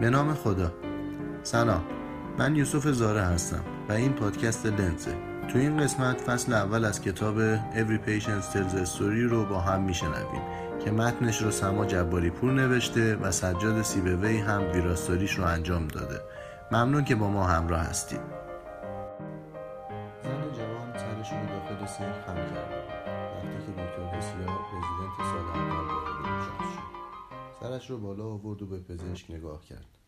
به نام خدا. سلام. من یوسف زاره هستم و این پادکست لنزه. تو این قسمت فصل اول از کتاب Every Patient Tells a Story رو با هم میشنویم که متنش رو سما جباری پور نوشته و سجاد سیبوی هم ویراستاریش رو انجام داده. ممنون که با ما همراه هستید. آورد و به پزشک نگاه کرد.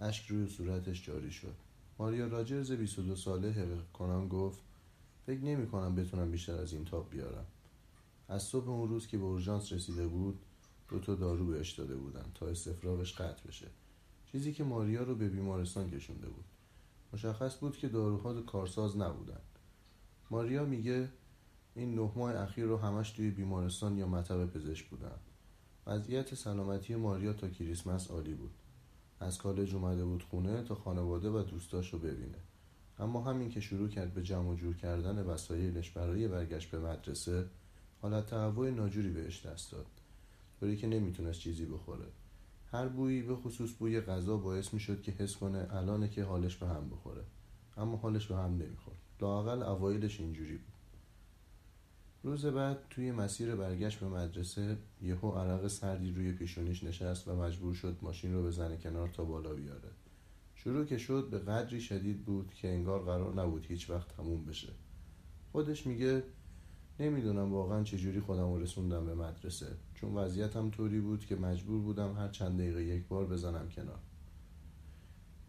اشک روی صورتش جاری شد. ماریا راجرز 22 ساله حقیق کنان گفت فکر نمی کنم بتونم بیشتر از این تاب بیارم. از صبح اون روز که به اورژانس رسیده بود دو تا دارو بهش داده بودن تا استفراغش قطع بشه. چیزی که ماریا رو به بیمارستان کشونده بود. مشخص بود که داروها کارساز نبودن. ماریا میگه این نه ماه اخیر رو همش توی بیمارستان یا مطب پزشک بودم وضعیت سلامتی ماریا تا کریسمس عالی بود. از کالج اومده بود خونه تا خانواده و دوستاش رو ببینه. اما همین که شروع کرد به جمع و جور کردن وسایلش برای برگشت به مدرسه حالت تهوع ناجوری بهش دست داد. طوری که نمی‌تونست چیزی بخوره. هر بویی به خصوص بوی غذا باعث می‌شد که حس کنه الانه که حالش به هم بخوره. اما حالش به هم نمی‌خورد. لاقل اوایلش اینجوری بود. روز بعد توی مسیر برگشت به مدرسه یهو عرق سردی روی پیشونیش نشست و مجبور شد ماشین رو بزنه کنار تا بالا بیاره. شروع که شد به قدری شدید بود که انگار قرار نبود هیچ وقت تموم بشه. خودش میگه نمی‌دونم واقعا چجوری خودم رسوندم به مدرسه. چون وضعیتم طوری بود که مجبور بودم هر چند دقیقه یک بار بزنم کنار.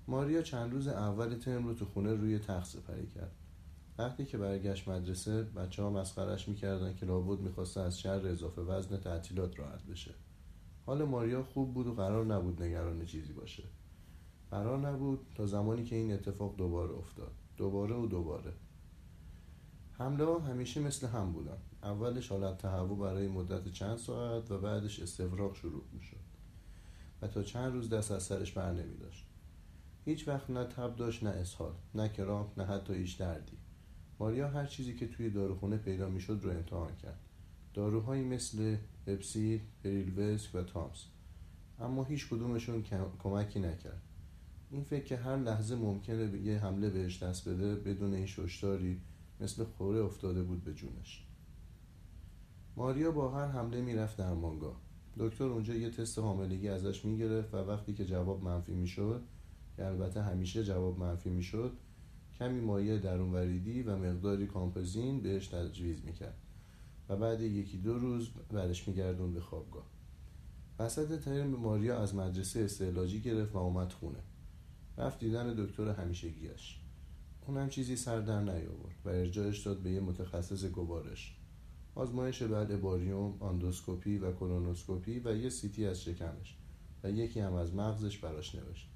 ماریا چند روز اول ترم رو تو خونه روی تخت سپری کرد. وقتی که برگشت مدرسه بچه ها مسخرش می‌کردن که لابد می‌خواسته از شر اضافه وزن تعطیلات راحت بشه. حال ماریا خوب بود و قرار نبود نگران چیزی باشه. قرار نبود تا زمانی که این اتفاق دوباره افتاد. دوباره و دوباره. حمله ها همیشه مثل هم بودن. اولش حالت تهوع برای مدت چند ساعت و بعدش استفراغ شروع می‌شد. و تا چند روز دست از سرش بر نمی داشت هیچ وقت نه تب داشت نه اسهال نه کرامپ نه حتی هیچ دردی. ماریا هر چیزی که توی داروخونه پیدا می‌شد رو امتحان کرد. داروهایی مثل پپسی، پریلوسک و تامس. اما هیچ کدومشون کمکی نکرد. این فکر که هر لحظه ممکنه یه حمله بهش دست بده بدون این ششداری مثل خوره افتاده بود به جونش. ماریا با هر حمله می‌رفت در مانگاه دکتر اونجا یه تست حاملگی ازش می‌گرفت و وقتی که جواب منفی می‌شد که البته همیشه جواب منفی می‌شد کمی مایع درون وریدی و مقداری کامپوزین بهش تجویز می‌کرد. و بعد یکی دو روز برش میگردون به خوابگاه. وسط ترم ماریا از مدرسه استعلاجی گرفت و اومد خونه. رفت دیدن دکتر همیشگیش اونم چیزی سر در نیاورد و ارجاعش داد به یه متخصص گوارش. آزمایش بعد باریوم، آندوسکوپی و کولونوسکوپی و یه سیتی از شکمش و یکی هم از مغزش براش نوشت.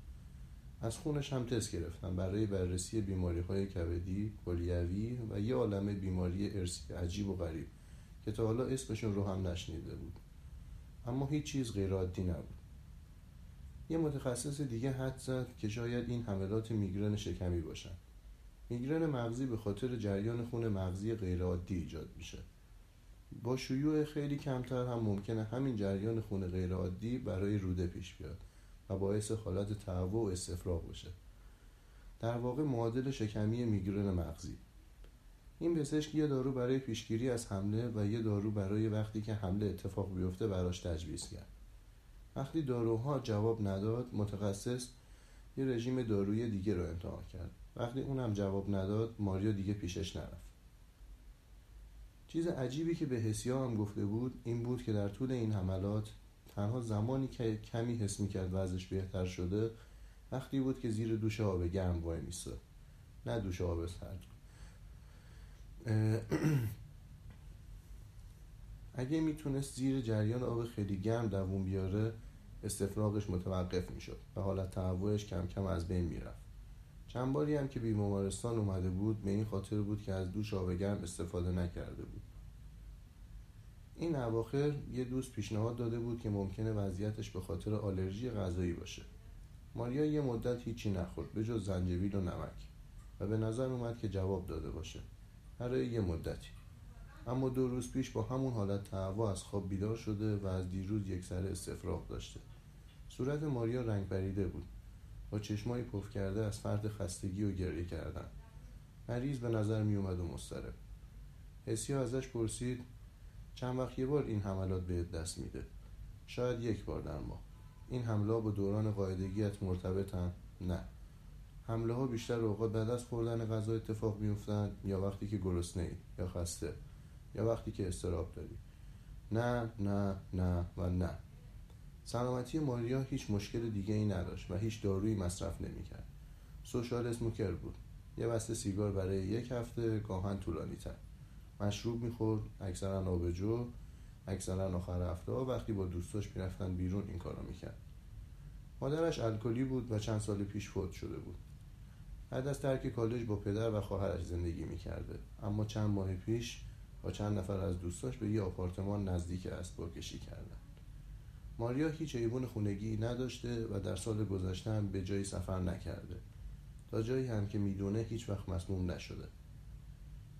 از خونش هم تست گرفتم. برای بررسی بیماری های کبدی، کلیوی و یه عالم بیماری ارسی عجیب و غریب که تا حالا اسمشون رو هم نشنیده بود. اما هیچ چیز غیر عادی نبود. یه متخصص دیگه حد زد که شاید این حملات میگرن شکمی باشن. میگرن مغزی به خاطر جریان خون مغزی غیرعادی ایجاد میشه. با شیوع خیلی کمتر هم ممکنه همین جریان خون غیرعادی برای روده پیش بیاد. باعث حالت تهوع و استفراغ بشه در واقع معادل شکمی میگرن مغزی. این پزشک یه دارو برای پیشگیری از حمله و یه دارو برای وقتی که حمله اتفاق بیفته براش تجویز کرد. وقتی داروها جواب نداد متخصص یه رژیم دارویی دیگه رو امتحان کرد. وقتی اونم جواب نداد ماریا دیگه پیشش نرفت. چیز عجیبی که به حسیا هم گفته بود این بود که در طول این حملات تنها زمانی که کمی حس می‌کرد وضعش بهتر شده وقتی بود که زیر دوش آب گرم وای میسته نه دوش آب سرد. اگه می‌تونست زیر جریان آب خیلی گرم دووم بیاره استفراغش متوقف می‌شد و حالت تهوعش کم کم از بین می‌رفت. چند باری هم که بیمارستان اومده بود به این خاطر بود که از دوش آب گرم استفاده نکرده بود. این اواخر یه دوست پیشنهاد داده بود که ممکنه وضعیتش به خاطر آلرژی غذایی باشه. ماریا یه مدت هیچی نخورد به جز زنجبیل و نمک. و به نظر اومد که جواب داده باشه. برای یه مدتی. اما دو روز پیش با همون حالت تهوع از خواب بیدار شده و از دیروز یک سر استفراغ داشته. صورت ماریا رنگ پریده بود. با چشمایی پف کرده از فرد خستگی و گریه کردن. مریض به نظر می اومد و مضطرب. حسیا ازش پرسید چند وقت یه بار این حملات بهت دست میده. شاید یک بار در ماه. این حمله با دوران قاعدگیت مرتبطن؟ نه. حمله ها بیشتر اوقات بعد از خوردن غذا اتفاق میفتن یا وقتی که گرسنه ای یا خسته یا وقتی که استراب داری. نه نه نه و نه. سلامتی ماریا هیچ مشکل دیگه ای نداشت و هیچ دارویی مصرف نمی‌کرد سوشال اسموکر بود. یه بسته سیگار برای یک هفته گاهن طولانی تر مشروب می‌خورد اکثرا آبجو اکثرا آخر هفته وقتی با دوستاش می‌رفتن بیرون این کارو می‌کرد. مادرش الکلی بود و چند سال پیش فوت شده بود. بعد از ترک کالج با پدر و خواهرش زندگی می‌کرده. اما چند ماه پیش با چند نفر از دوستاش به یه آپارتمان نزدیک اسبا کشی کردن. ماریا هیچ ایبون خونگی نداشته و در سال گذشته هم به جایی سفر نکرده. تا جایی هم که می‌دونه هیچ وقت مسموم نشده.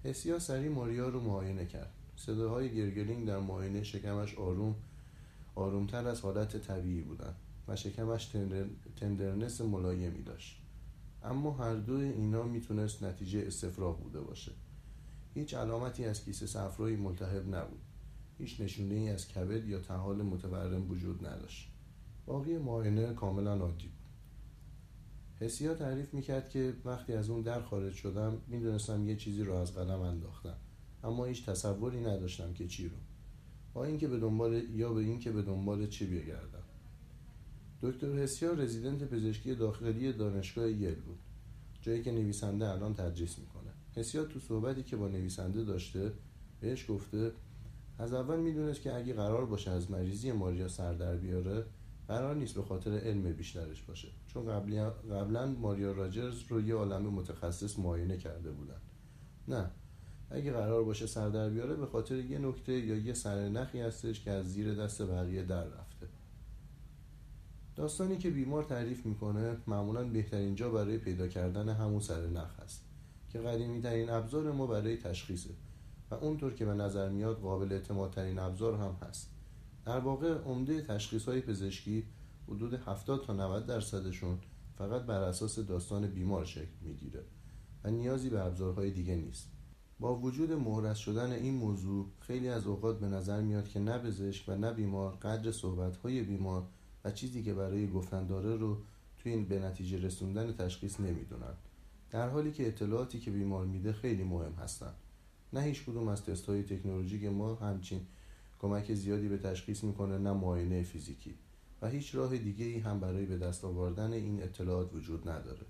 حسیا سری ماریا رو معاینه کرد. صداهای گرگلینگ در معاینه شکمش آروم آرومتر از حالت طبیعی بودن و شکمش تندر، تندرنس ملایمی داشت. اما هر دو اینا می‌تونست نتیجه استفراغ بوده باشه. هیچ علامتی از کیسه صفرایی ملتهب نبود. هیچ نشونه ای از کبد یا تحال متورم وجود نداشت. باقی معاینه کاملا عادی بود. حسیا تعریف می‌کرد که وقتی از اون در خارج شدم می‌دونستم یه چیزی رو از قلم انداختم. اما هیچ تصوری نداشتم که چی رو. با اینکه به دنبال یا به اینکه به دنبال چی بگردم. دکتر حسیا رزیدنت پزشکی داخلی دانشگاه یل بود. جایی که نویسنده الان تدریس می‌کنه. حسیا تو صحبتی که با نویسنده داشته بهش گفته از اول می‌دونست که اگه قرار باشه از مریضی ماریا سر در بیاره قرار نیست به خاطر علم بیشترش باشه. چون قبلا ماریا راجرز رو یه عالم متخصص معاینه کرده بودن. نه. اگه قرار باشه سر در بیاره به خاطر یه نکته یا یه سرنخی هستش که از زیر دست بقیه در رفته. داستانی که بیمار تعریف می‌کنه معمولا بهترین جا برای پیدا کردن همون سرنخ هست. که قدیمی ترین ابزار ما برای تشخیصه. و اونطور که به نظر میاد قابل اعتمادترین ابزار هم هست. در واقع عمده تشخیص های پزشکی حدود 70 تا 90 درصدشون فقط بر اساس داستان بیمار شکل می‌گیره و نیازی به ابزارهای دیگه نیست. با وجود مهرس شدن این موضوع خیلی از اوقات به نظر میاد که نه پزشک و نه بیمار قدر صحبتهای بیمار و چیزی که برای گفتن داره رو توی این به نتیجه رسوندن تشخیص نمی‌دونن. در حالی که اطلاعاتی که بیمار میده خیلی مهم هستن. نه هیچ کدوم از تست های تکنولوژی ما همچین کمک زیادی به تشخیص می‌کنه نه معاینه فیزیکی. و هیچ راه دیگه ای هم برای به دست آوردن این اطلاعات وجود نداره.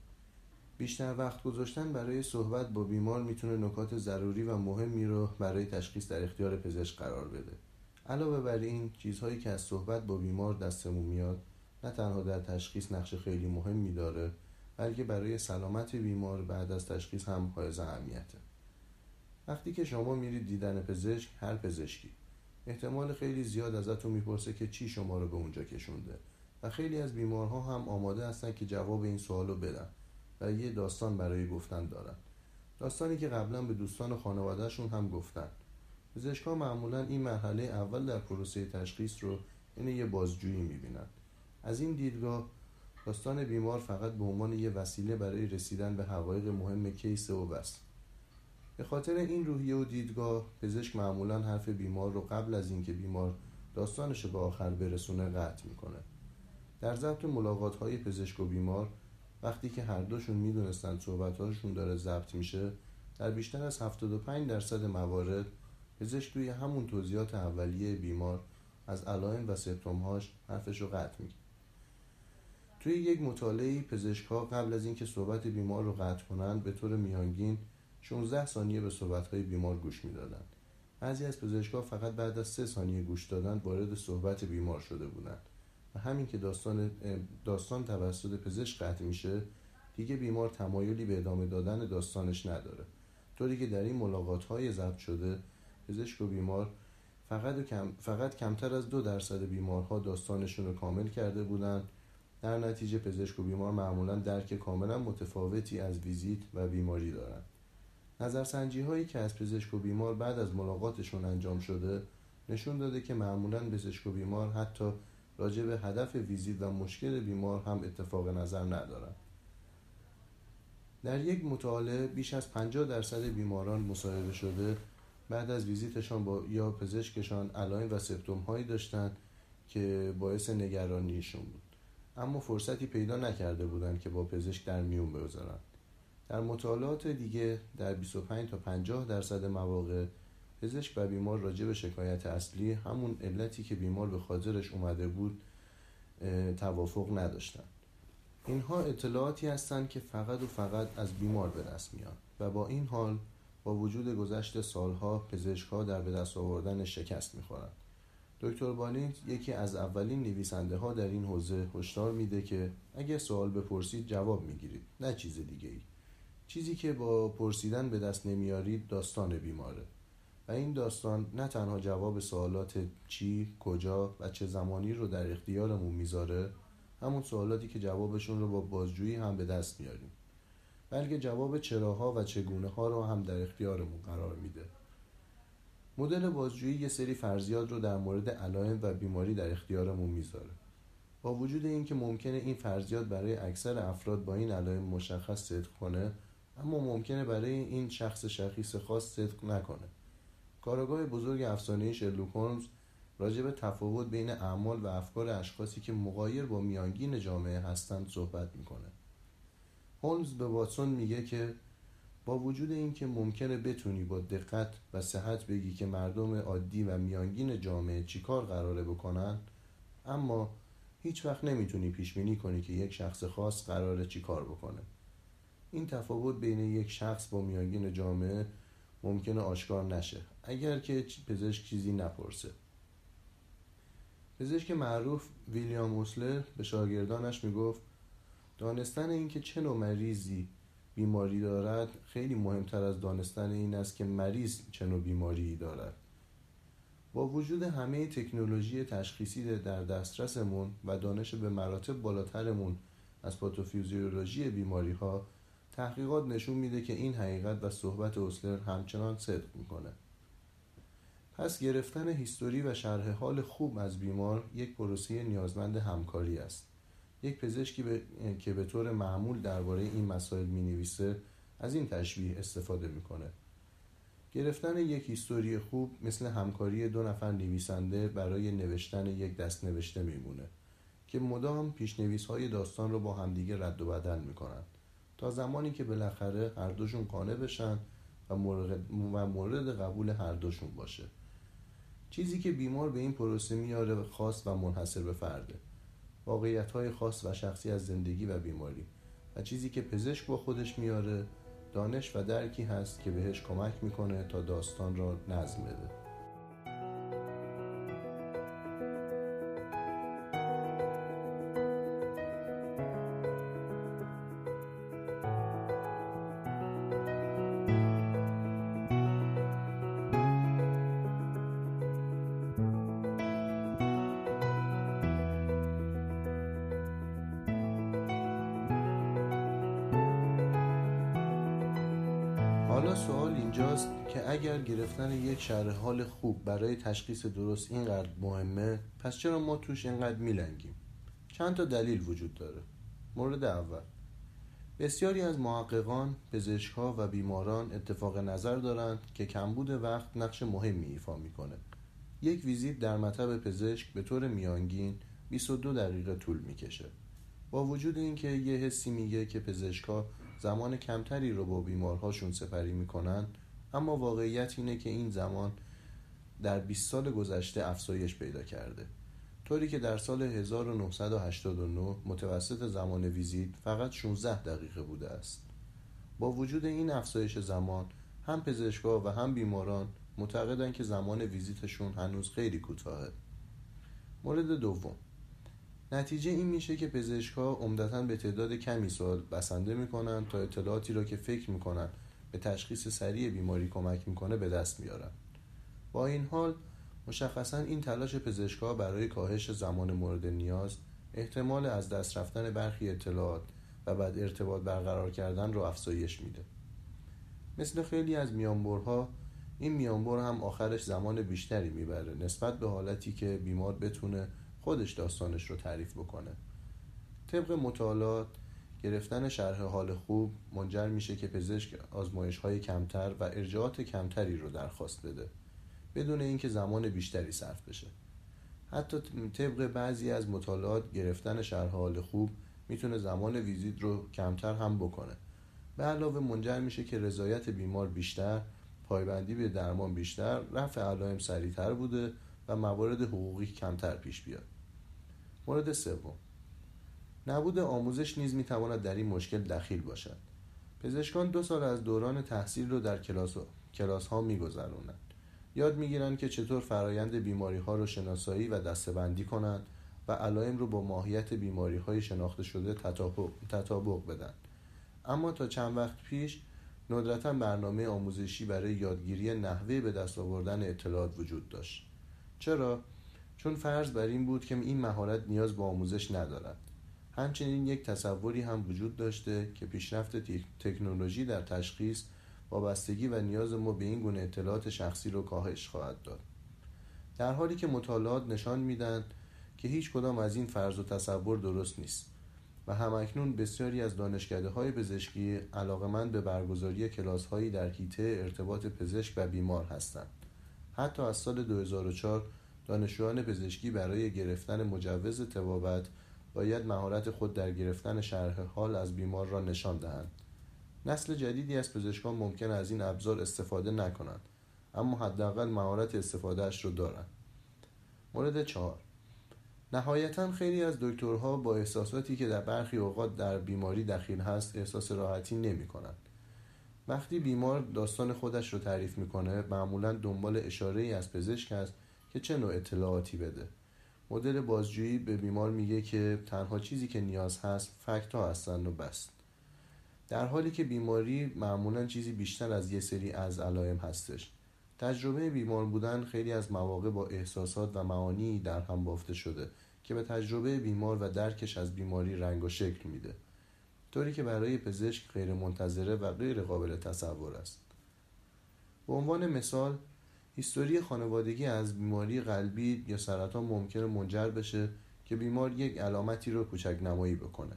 بیشتر وقت گذاشتن برای صحبت با بیمار می‌تونه نکات ضروری و مهمی رو برای تشخیص در اختیار پزشک قرار بده. علاوه بر این چیزهایی که از صحبت با بیمار دستمون میاد نه تنها در تشخیص نقش خیلی مهمی داره بلکه برای سلامت بیمار بعد از تشخیص هم حائز اهمیته. وقتی که شما میرید دیدن پزشک هر پزشکی. احتمال خیلی زیاد ازتون می‌پرسه که چی شما رو به اونجا کشونده. و خیلی از بیمارها هم آماده هستن که جواب این سوال رو بدن و یه داستان برای گفتن دارن. داستانی که قبلا به دوستان و خانوادهشون هم گفتن. پزشکها معمولا این مرحله اول در پروسه تشخیص رو این یه بازجویی می‌بینن. از این دیدگاه داستان بیمار فقط به عنوان یه وسیله برای رسیدن به حقایق مهم کیس و بس. به خاطر این روحیه و دیدگاه پزشک معمولا حرف بیمار رو قبل از اینکه بیمار داستانش به آخر برسونه قطع می‌کنه. در ضبط ملاقات های پزشک و بیمار وقتی که هر دوشون می‌دونستن صحبتهاشون داره ضبط میشه در بیشتر از 75 درصد موارد پزشک توی همون توضیحات اولیه بیمار از علائم و سپتومهاش حرفش رو قطع میگه توی یک مطالعه پزشک ها قبل از اینکه صحبت بیمار رو قطع کنند به طور میانگین 16 ثانیه به صحبت های بیمار گوش می‌دادند. بعضی از پزشکها فقط بعد از 3 ثانیه گوش دادن وارد صحبت بیمار شده بودند. و همین که داستان داستان توسط پزشک قطع میشه دیگه بیمار تمایلی به ادامه دادن داستانش نداره. طوری که در این ملاقات های ضبط شده پزشک و بیمار فقط, کم، فقط کمتر از دو درصد بیمارها داستانشون رو کامل کرده بودند. در نتیجه پزشک و بیمار معمولا درک کاملا متفاوتی از ویزیت و بیماری دارند. نظرسنجی هایی که از پزشک و بیمار بعد از ملاقاتشون انجام شده نشون داده که معمولا پزشک و بیمار حتی راجع به هدف ویزیت و مشکل بیمار هم اتفاق نظر ندارند. در یک مطالعه بیش از 50 درصد بیماران مصاحبه شده بعد از ویزیتشان با یا پزشکشان علائم و سپتوم هایی داشتند که باعث نگرانیشون بود اما فرصتی پیدا نکرده بودند که با پزشک در میون بگذارند در مطالعات دیگه در 25 تا 50 درصد مواقع پزشک و بیمار راجع به شکایت اصلی همون علتی که بیمار به خاطرش اومده بود توافق نداشتند اینها اطلاعاتی هستند که فقط و فقط از بیمار به دست میان و با این حال با وجود گذشت سالها پزشکها در به دست آوردن شکست می‌خورند. دکتر بالینت یکی از اولین نویسنده ها در این حوزه هشدار میده که اگه سوال بپرسید جواب می‌گیرید نه چیز دیگه ای چیزی که با پرسیدن به دست نمیارید داستان بیماره. و این داستان نه تنها جواب سوالات چی، کجا و چه زمانی رو در اختیارمون می‌ذاره همون سوالاتی که جوابشون رو با بازجویی هم به دست میاریم بلکه جواب چراها و چگونه ها رو هم در اختیارمون قرار میده. مدل بازجویی یه سری فرضیات رو در مورد علائم و بیماری در اختیارمون می‌ذاره. با وجود اینکه ممکنه این فرضیات برای اکثر افراد با این علائم مشخص صدق کنه اما ممکنه برای این شخص شخیص خاص صدق نکنه. کارگاه بزرگ افسانه شرلوک هولمز راجع به تفاوت بین اعمال و افکار اشخاصی که مقایر با میانگین جامعه هستند صحبت می‌کنه. هولمز به واتسون میگه که با وجود اینکه ممکنه بتونی با دقت و صحت بگی که مردم عادی و میانگین جامعه چیکار قراره بکنن اما هیچ وقت نمی‌تونی پیش بینی کنی که یک شخص خاص قراره چیکار بکنه. این تفاوت بین یک شخص با میانگین جامعه ممکنه آشکار نشه. اگر که پزشک چیزی نپرسه. پزشک معروف ویلیام اوسلر به شاگردانش می‌گفت دانستن اینکه چه نوع مریضی بیماری دارد خیلی مهمتر از دانستن این است که مریض چه نوع بیماری دارد. با وجود همه تکنولوژی تشخیصی در دسترسمون و دانش به مراتب بالاترمون از پاتوفیزیولوژی بیماری ها تحقیقات نشون میده که این حقیقت و صحبت اوسلر همچنان صدق می‌کنه. پس گرفتن هیستوری و شرح حال خوب از بیمار یک پروسه نیازمند همکاری است. یک پزشکی که به طور معمول درباره این مسائل می نویسه از این تشبیه استفاده می‌کنه. گرفتن یک هیستوری خوب مثل همکاری دو نفر نویسنده برای نوشتن یک دست نوشته میمونه که مدام پیشنویس های داستان رو با همدیگه رد و بدل می‌کنن تا زمانی که بالاخره هر دوشون قانع بشن و مورد قبول هر دوشون باشه. چیزی که بیمار به این پروسه میاره خاص و منحصر به فرده. واقعیت های خاص و شخصی از زندگی و بیماری. و چیزی که پزشک با خودش میاره دانش و درکی هست که بهش کمک می‌کنه تا داستان را نظم بده. شرح حال خوب برای تشخیص درست اینقدر مهمه پس چرا ما توش اینقدر میلنگیم چند تا دلیل وجود داره مورد اول بسیاری از محققان، پزشکها و بیماران اتفاق نظر دارند که کمبود وقت نقش مهمی ایفا می‌کنه. یک ویزیت در مطب پزشک به طور میانگین 22 دقیقه طول می‌کشه. با وجود اینکه یه حسی میگه که پزشکها زمان کمتری رو با بیمارهاشون سپری می‌کنن اما واقعیت اینه که این زمان در 20 سال گذشته افزایش پیدا کرده. طوری که در سال 1989 متوسط زمان ویزیت فقط 16 دقیقه بوده است. با وجود این افزایش زمان هم پزشکا و هم بیماران معتقدند که زمان ویزیتشون هنوز خیلی کوتاهه. مورد دوم. نتیجه این میشه که پزشکها عمدتا به تعداد کمی سوال بسنده می‌کنن تا اطلاعاتی را که فکر می‌کنن به تشخیص سریع بیماری کمک می‌کنه به دست میارن. با این حال مشخصا این تلاش پزشکها برای کاهش زمان مورد نیاز احتمال از دست رفتن برخی اطلاعات و بعد ارتباط برقرار کردن رو افزایش میده. مثل خیلی از میانبرها این میانبر هم آخرش زمان بیشتری می‌بره نسبت به حالتی که بیمار بتونه خودش داستانش رو تعریف بکنه. طبق مطالعات گرفتن شرح حال خوب منجر میشه که پزشک آزمایش های کمتر و ارجاعات کمتری رو درخواست بده بدون اینکه زمان بیشتری صرف بشه. حتی طبق بعضی از مطالعات گرفتن شرح حال خوب می‌تونه زمان ویزیت رو کمتر هم بکنه. به علاوه منجر میشه که رضایت بیمار بیشتر پایبندی به درمان بیشتر رفع علائم سریعتر بوده و موارد حقوقی کمتر پیش بیاد. مورد سوم. نبود آموزش نیز می‌تواند در این مشکل دخیل باشد. پزشکان دو سال از دوران تحصیل رو در کلاس, کلاس ها میگذرونند یاد می‌گیرند که چطور فرایند بیماری ها رو شناسایی و دستبندی کنند و علائم رو با ماهیت بیماری های شناخته شده تطابق بدن اما تا چند وقت پیش ندرتا برنامه آموزشی برای یادگیری نحوه به دست آوردن اطلاعات وجود داشت. چرا؟ چون فرض بر این بود که این مهارت نیاز به آموزش ندارد. همچنین یک تصوری هم وجود داشته که پیشرفت تکنولوژی در تشخیص وابستگی و نیاز ما به این گونه اطلاعات شخصی رو کاهش خواهد داد. در حالی که مطالعات نشان میدن که هیچ کدام از این فرض و تصور درست نیست و همکنون بسیاری از دانشکده های پزشکی علاقمند به برگزاری کلاس هایی در حیطه ارتباط پزشک و بیمار هستند. حتی از سال 2004 دانشجویان پزشکی برای گرفتن مجوز تبابت باید مهارت خود در گرفتن شرح حال از بیمار را نشان دهند. نسل جدیدی از پزشکان ممکن از این ابزار استفاده نکنند اما حداقل مهارت استفادهش رو دارند. مورد چهار. نهایتا خیلی از دکترها با احساساتی که در برخی اوقات در بیماری دخیل هست احساس راحتی نمی کنند. وقتی بیمار داستان خودش رو تعریف می‌کنه معمولا دنبال اشاره ای از پزشک است که چه نوع اطلاعاتی بده. مدل بازجویی به بیمار میگه که تنها چیزی که نیاز هست فکت ها هستند و بست در حالی که بیماری معمولا چیزی بیشتر از یه سری از علائم هستش. تجربه بیمار بودن خیلی از مواقع با احساسات و معانی در هم بافته شده که به تجربه بیمار و درکش از بیماری رنگ و شکل میده. طوری که برای پزشک غیر منتظره و غیر قابل تصور است. به عنوان مثال هیستوری خانوادگی از بیماری قلبی یا سرطان ممکن منجر بشه که بیمار یک علامتی رو کوچک نمایی بکنه.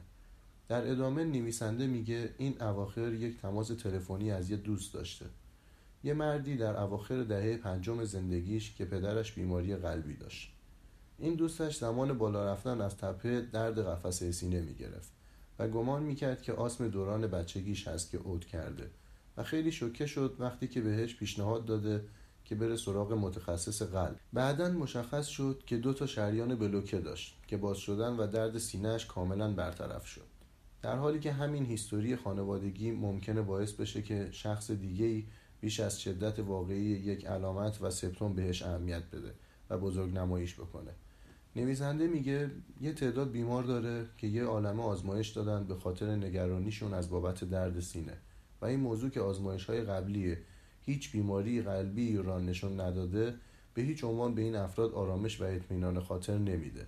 در ادامه نویسنده میگه این اواخر یک تماس تلفنی از یه دوست داشته. یه مردی در اواخر دهه پنجم زندگیش که پدرش بیماری قلبی داشت. این دوستش زمان بالا رفتن از تپه درد قفسه سینه می‌گرفت و گمان می‌کرد که آسم دوران بچگیش هست که عود کرده و خیلی شوکه شد وقتی که بهش پیشنهاد داده که بره سراغ متخصص قلب. بعدا مشخص شد که دو تا شریان بلوکه داشت که باز شدن و درد سینهش کاملا برطرف شد. در حالی که همین هیستوری خانوادگی ممکنه باعث بشه که شخص دیگه بیش از شدت واقعی یک علامت و سپتوم بهش اهمیت بده و بزرگ نماییش بکنه. نویسنده میگه یه تعداد بیمار داره که یه عالمه آزمایش دادن به خاطر نگرانیشون از بابت درد سینه. و این موضوع که آزمایش های قبلی هیچ بیماری قلبی را نشون نداده به هیچ عنوان به این افراد آرامش و اطمینان خاطر نمیده.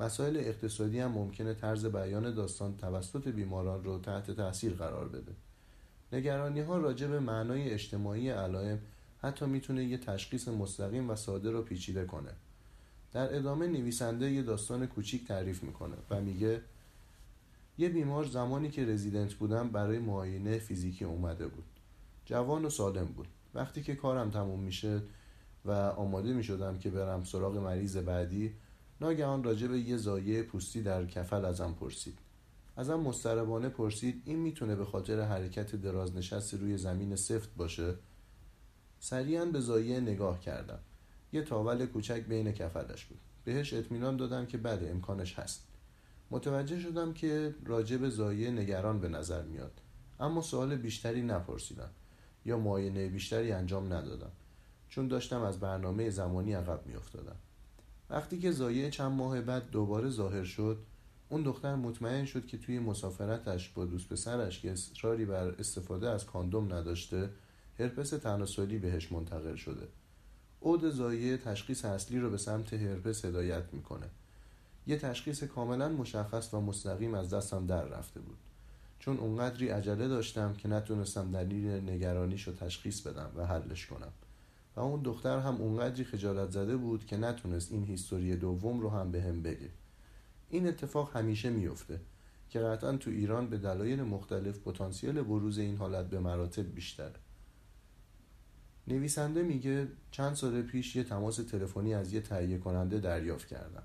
مسائل اقتصادی هم ممکنه طرز بیان داستان توسط بیماران رو تحت تاثیر قرار بده. نگرانی ها راجع به معنای اجتماعی علائم حتی می‌تونه یه تشخیص مستقیم و ساده رو پیچیده کنه. در ادامه نویسنده یه داستان کوچیک تعریف می‌کنه و میگه یه بیمار زمانی که رزیدنت بودم برای معاینه فیزیکی اومده بود. جوان و سالم بود. وقتی که کارم تموم میشه و آماده می‌شدم که برم سراغ مریض بعدی ناگهان راجع به یه زایه پوستی در کفل ازم پرسید. ازم مستربانه پرسید این می‌تونه به خاطر حرکت دراز نشست روی زمین سفت باشه؟ سریعا به زایه نگاه کردم. یه تاول کوچک بین کفلش بود. بهش اطمینان دادم که بله امکانش هست. متوجه شدم که راجع به زایه نگران به نظر میاد. اما سوال بیشتری نپرسیدم. یا معاینه بیشتری انجام ندادم. چون داشتم از برنامه زمانی عقب میافتادم. وقتی که زایه چند ماه بعد دوباره ظاهر شد اون دختر مطمئن شد که توی مسافرتش با دوست پسرش که اصراری بر استفاده از کاندوم نداشته هرپس تناسلی بهش منتقل شده. عود زایه تشخیص اصلی رو به سمت هرپس هدایت می‌کنه. یه تشخیص کاملا مشخص و مستقیم از دستم در رفته بود. چون اونقدری عجله داشتم که نتونستم دلیل نگرانیش رو تشخیص بدم و حلش کنم. و اون دختر هم اونقدری خجالت زده بود که نتونست این هیستوری دوم رو هم به هم بگه. این اتفاق همیشه میفته که قطعا تو ایران به دلایل مختلف پتانسیل بروز این حالت به مراتب بیشتره. نویسنده میگه چند سال پیش یه تماس تلفنی از یه تهیه کننده دریافت کردم.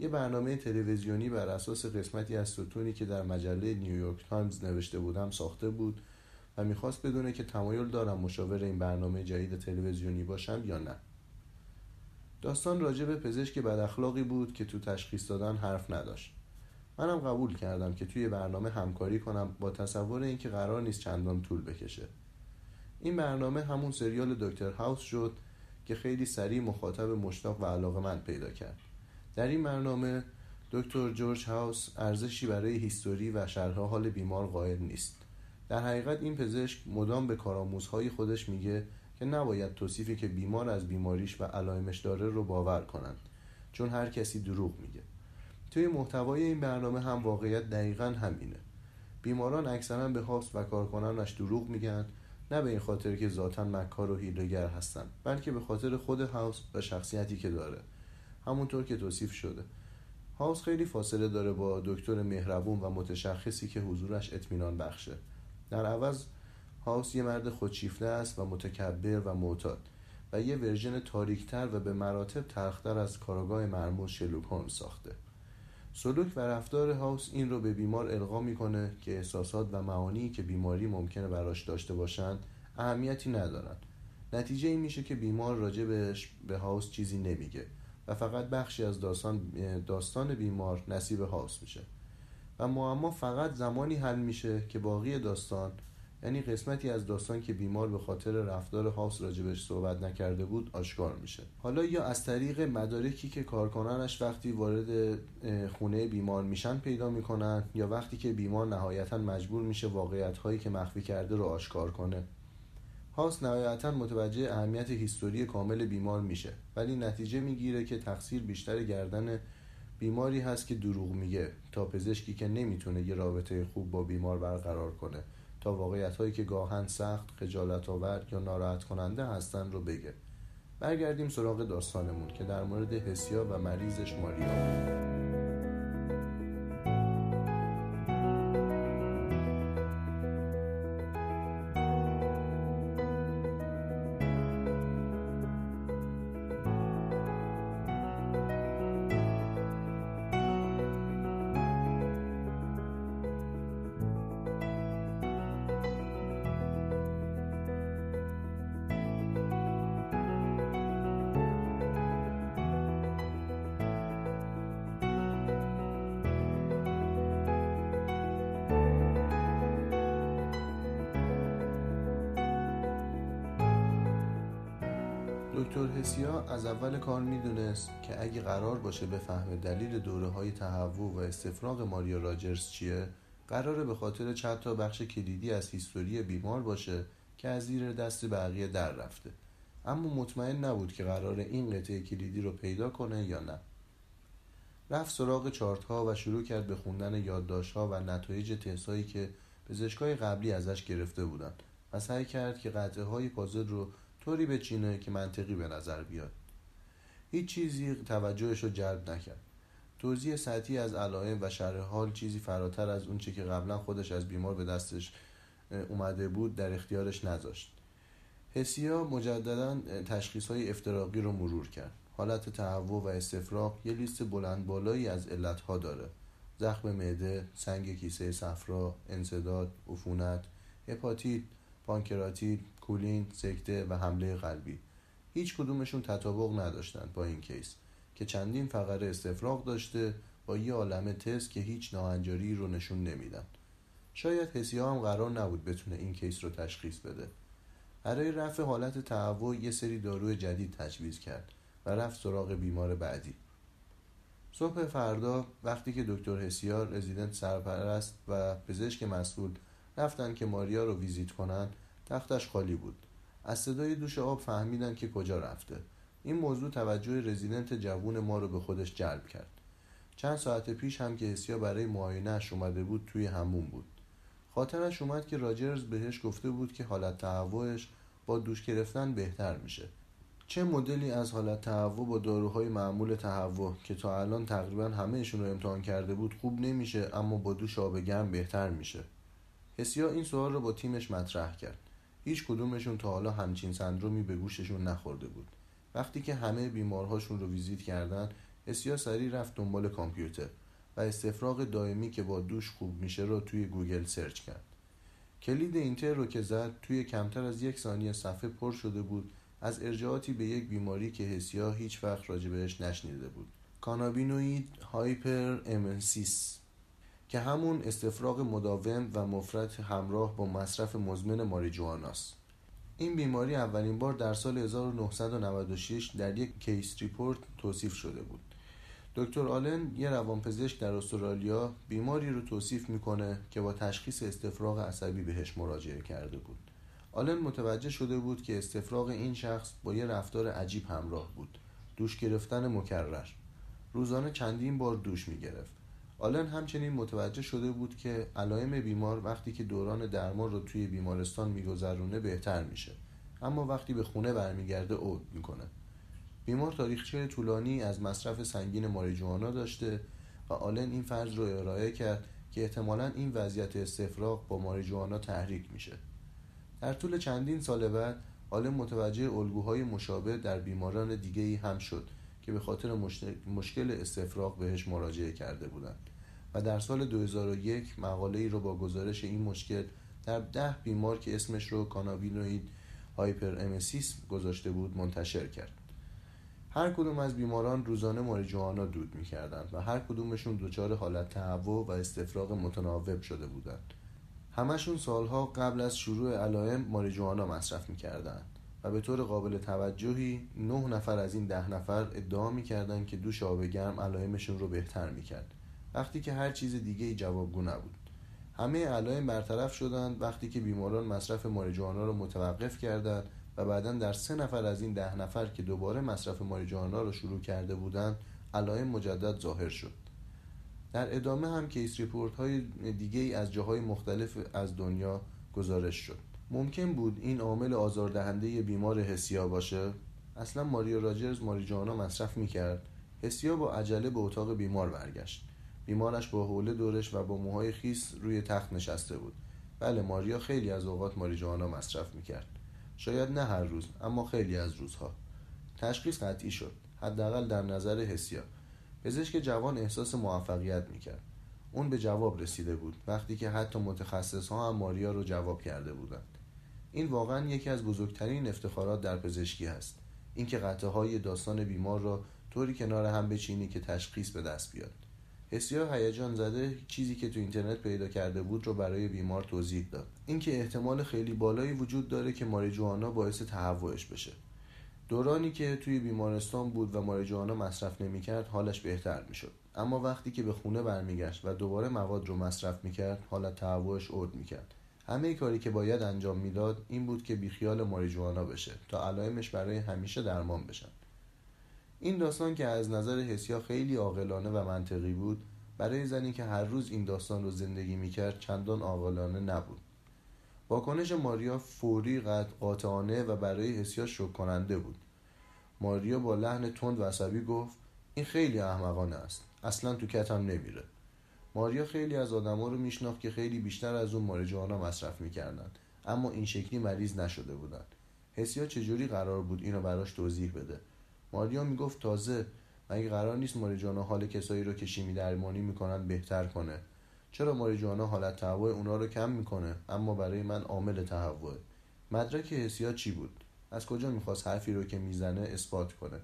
یه برنامه تلویزیونی بر اساس قسمتی از ستونی که در مجله نیویورک تایمز نوشته بودم ساخته بود و می‌خواست بدونه که تمایل دارم مشاور این برنامه جدید تلویزیونی باشم یا نه. داستان راجع به پزشک بد اخلاقی بود که تو تشخیص دادن حرف نداشت. منم قبول کردم که توی برنامه همکاری کنم با تصور اینکه قرار نیست چندان طول بکشه. این برنامه همون سریال دکتر هاوس شد که خیلی سریع مخاطب مشتاق و علاقه من پیدا کرد. در این برنامه دکتر جورج هاوس ارزشی برای هیستوری و شرح حال بیمار قائل نیست. در حقیقت این پزشک مدام به کارآموزهای خودش میگه که نباید توصیفی که بیمار از بیماریش و علائمش داره رو باور کنند چون هر کسی دروغ میگه. توی محتوای این برنامه هم واقعیت دقیقا همینه. بیماران اکثرا به هاوس و کارکنانش دروغ میگن نه به این خاطر که ذاتا مکار و حیله‌گر هستن بلکه به خاطر خود هاوس و شخصیتی که داره. همونطور که توصیف شده. هاوس خیلی فاصله داره با دکتر مهربون و متشخصی که حضورش اطمینان بخشه. در عوض هاوس یه مرد خودشیفته است و متکبر و معتاد و یه version تاریکتر و به مراتب تلختر از کارآگاه مرموز شرلوک هولمز ساخته. سلوک و رفتار هاوس این رو به بیمار القا می‌کنه که احساسات و معانی که بیماری ممکنه براش داشته باشند اهمیتی ندارن. نتیجه این میشه که بیمار راجع بهش به هاوس چیزی نمیگه. فقط بخشی از داستان, داستان بیمار نصیب هاوس میشه. و معما فقط زمانی حل میشه که باقی داستان یعنی قسمتی از داستان که بیمار به خاطر رفتار هاوس راجبش صحبت نکرده بود آشکار میشه. حالا یا از طریق مدارکی که کارکنانش وقتی وارد خونه بیمار میشن پیدا می‌کنن یا وقتی که بیمار نهایتا مجبور میشه واقعیت هایی که مخفی کرده رو آشکار کنه. هاوس نهایتا متوجه اهمیت هیستوری کامل بیمار میشه. ولی نتیجه می‌گیره که تقصیر بیشتر گردن بیماری هست که دروغ میگه تا پزشکی که نمی‌تونه یه رابطه خوب با بیمار برقرار کنه. تا واقعیت هایی که گاهن سخت خجالت آور یا ناراحت کننده هستن رو بگه. برگردیم سراغ داستانمون که در مورد حسیا و مریضش ماریا هسیا از اول کار می‌دونست که اگه قرار باشه بفهمه دلیل دوره های تهوع و استفراغ ماریا راجرز چیه قراره به خاطر چند تا بخش کلیدی از هیستوری بیمار باشه که از زیر دست بقیه در رفته. اما مطمئن نبود که قرار این قطعه کلیدی رو پیدا کنه یا نه. رفت سراغ چارت ها و شروع کرد به خوندن یادداشت ها و نتایج تستهایی که پزشکای قبلی ازش گرفته بودن و سعی کرد که قطعه های پازل رو طوری بچینه که منطقی به نظر بیاد. هیچ چیزی توجهش رو جلب نکرد. توضیح سطحی از علائم و شرح حال چیزی فراتر از اون چی که قبلا خودش از بیمار به دستش اومده بود در اختیارش نذاشت. حسیا مجددا تشخیص های افتراقی رو مرور کرد. حالت تهوع و استفراغ یه لیست بلند بالایی از علتها داره. زخم معده، سنگ کیسه صفرا، انصداد، عفونت، هپاتیت، پانکراتیت، کولیت، سکته و حمله قلبی. هیچ کدومشون تطابق نداشتند با این case که چندین فقره استفراغ داشته با یه عالمه تست که هیچ ناهنجاری رو نشون نمیدن. شاید حسیا هم قرار نبود بتونه این case رو تشخیص بده. برای رفع حالت تهوع یه سری داروی جدید تجویز کرد و رفت سراغ بیمار بعدی. صبح فردا وقتی که دکتر حسیا رزیدنت سرپرست و پزشک مسئول رفتن که ماریا رو ویزیت کنن تختش خالی بود. از صدای دوش آب فهمیدن که کجا رفته. این موضوع توجه رزیدنت جوون ما رو به خودش جلب کرد. چند ساعت پیش هم که حسیا برای معاینهاش اومده بود توی همون بود. خاطرش اومد که راجرز بهش گفته بود که حالت تهوعش با دوش گرفتن بهتر میشه. چه مدلی از حالت تهوع با داروهای معمول تهوع که تا الان تقریبا همهشون رو امتحان کرده بود خوب نمیشه اما با دوش آب گرم بهتر میشه؟ حسیا این سوال رو با تیمش مطرح کرد. هیچ کدومشون تا حالا همچین سندرومی به گوششون نخورده بود. وقتی که همه بیمارهاشون رو ویزیت کردن حسیا سریع رفت دنبال کامپیوتر و استفراغ دائمی که با دوش خوب میشه رو توی گوگل search کرد. کلید enter رو که زد توی کمتر از یک ثانیه صفحه پر شده بود. از ارجاعاتی به یک بیماری که حسیا هیچ وقت راجع بهش نشنیده بود. cannabinoid hyperemesis. که همون استفراغ مداوم و مفرط همراه با مصرف مزمن ماریجواناست این بیماری اولین بار در سال 1996 در یک case report توصیف شده بود. دکتر آلن یه روانپزشک در استرالیا بیماری رو توصیف می‌کنه که با تشخیص استفراغ عصبی بهش مراجعه کرده بود. آلن متوجه شده بود که استفراغ این شخص با یه رفتار عجیب همراه بود. دوش گرفتن مکرر. روزانه چندین بار دوش می‌گرفت. آلن همچنین متوجه شده بود که علائم بیمار وقتی که دوران درمان رو توی بیمارستان میگذرونه بهتر میشه. اما وقتی به خونه برمیگرده عود می‌کنه. بیمار تاریخچه طولانی از مصرف سنگین ماریجوانا داشته و آلن این فرض رو ارائه کرد که احتمالا این وضعیت استفراغ با ماریجوانا تحریک میشه. در طول چندین سال بعد آلن متوجه الگوهای مشابه در بیماران دیگه ای هم شد. که به خاطر مشکل استفراغ بهش مراجعه کرده بودند. و در سال 2001 مقاله ای رو با گزارش این مشکل در ده بیمار که اسمش رو کانابینوید هایپر امسیس گذاشته بود منتشر کرد. هر کدوم از بیماران روزانه ماریجوانا دود می‌کردند و هر کدومشون دچار حالت تهوع و استفراغ متناوب شده بودند. همشون سالها قبل از شروع علائم ماریجوانا مصرف می‌کردند. و به طور قابل توجهی نه نفر از این ده نفر ادعا می‌کردند که دوش آب گرم علائمشون رو بهتر می‌کرد. وقتی که هر چیز دیگه ای جوابگو نبود. همه علائم برطرف شدند وقتی که بیماران مصرف ماریجوانا رو متوقف کردند و بعدا در سه نفر از این ده نفر که دوباره مصرف ماریجوانا رو شروع کرده بودند علائم مجدد ظاهر شد. در ادامه هم case report های دیگه ای از جاهای مختلف از دنیا گزارش شد. ممکن بود این عامل آزاردهنده بیمار حسیا باشه؟ اصلا ماریو راجرز ماریجوانا مصرف می‌کرد. حسیا با عجله به اتاق بیمار برگشت. بیمارش با حوله دورش و با موهای خیس روی تخت نشسته بود. بله ماریا خیلی از اوقات ماریجوانا مصرف می‌کرد. شاید نه هر روز اما خیلی از روزها. تشخیص قطعی شد. حداقل در نظر حسیا. پزشک جوان احساس موفقیت می‌کرد. اون به جواب رسیده بود وقتی که حتی متخصص ها هم ماریا رو جواب کرده بودند. این واقعا یکی از بزرگترین افتخارات در پزشکی هست. اینکه قطعه های داستان بیمار را طوری کنار هم بچینی که تشخیص به دست بیاد. بسیار هیجان زده چیزی که تو اینترنت پیدا کرده بود رو برای بیمار توضیح داد. اینکه احتمال خیلی بالایی وجود داره که ماریجوانا باعث تهوعش بشه. دورانی که توی بیمارستان بود و ماریجوانا مصرف نمی‌کرد حالش بهتر می‌شد. اما وقتی که به خونه برمیگشت و دوباره مواد رو مصرف می‌کرد حالت تهوعش عود می‌کرد. همه کاری که باید انجام می‌داد این بود که بیخیال ماریجوانا بشه تا علائمش برای همیشه درمان بشن. این داستان که از نظر حسیا خیلی عاقلانه و منطقی بود برای زنی که هر روز این داستان رو زندگی می‌کرد چندان عاقلانه نبود. واکنش ماریا فوری قاطعانه و برای حسیا شک کننده بود. ماریا با لحن تند و عصبی گفت این خیلی احمقانه است. اصلا تو کتم نمیره. ماریا خیلی از آدما رو میشناخت که خیلی بیشتر از اون مارجوانا مصرف می‌کردند اما این شکلی مریض نشده بودند حسیا چجوری قرار بود اینو براش توضیح بده؟ ماریا می‌گفت تازه مگه قرار نیست ماریجوانا حال کسایی رو که شیمی درمانی می‌کنن بهتر کنه؟ چرا ماریجوانا حالت تهوع اونا رو کم می‌کنه اما برای من عامل تهوع مدرک حسیا چی بود؟ از کجا می‌خواست حرفی رو که می‌زنه اثبات کنه؟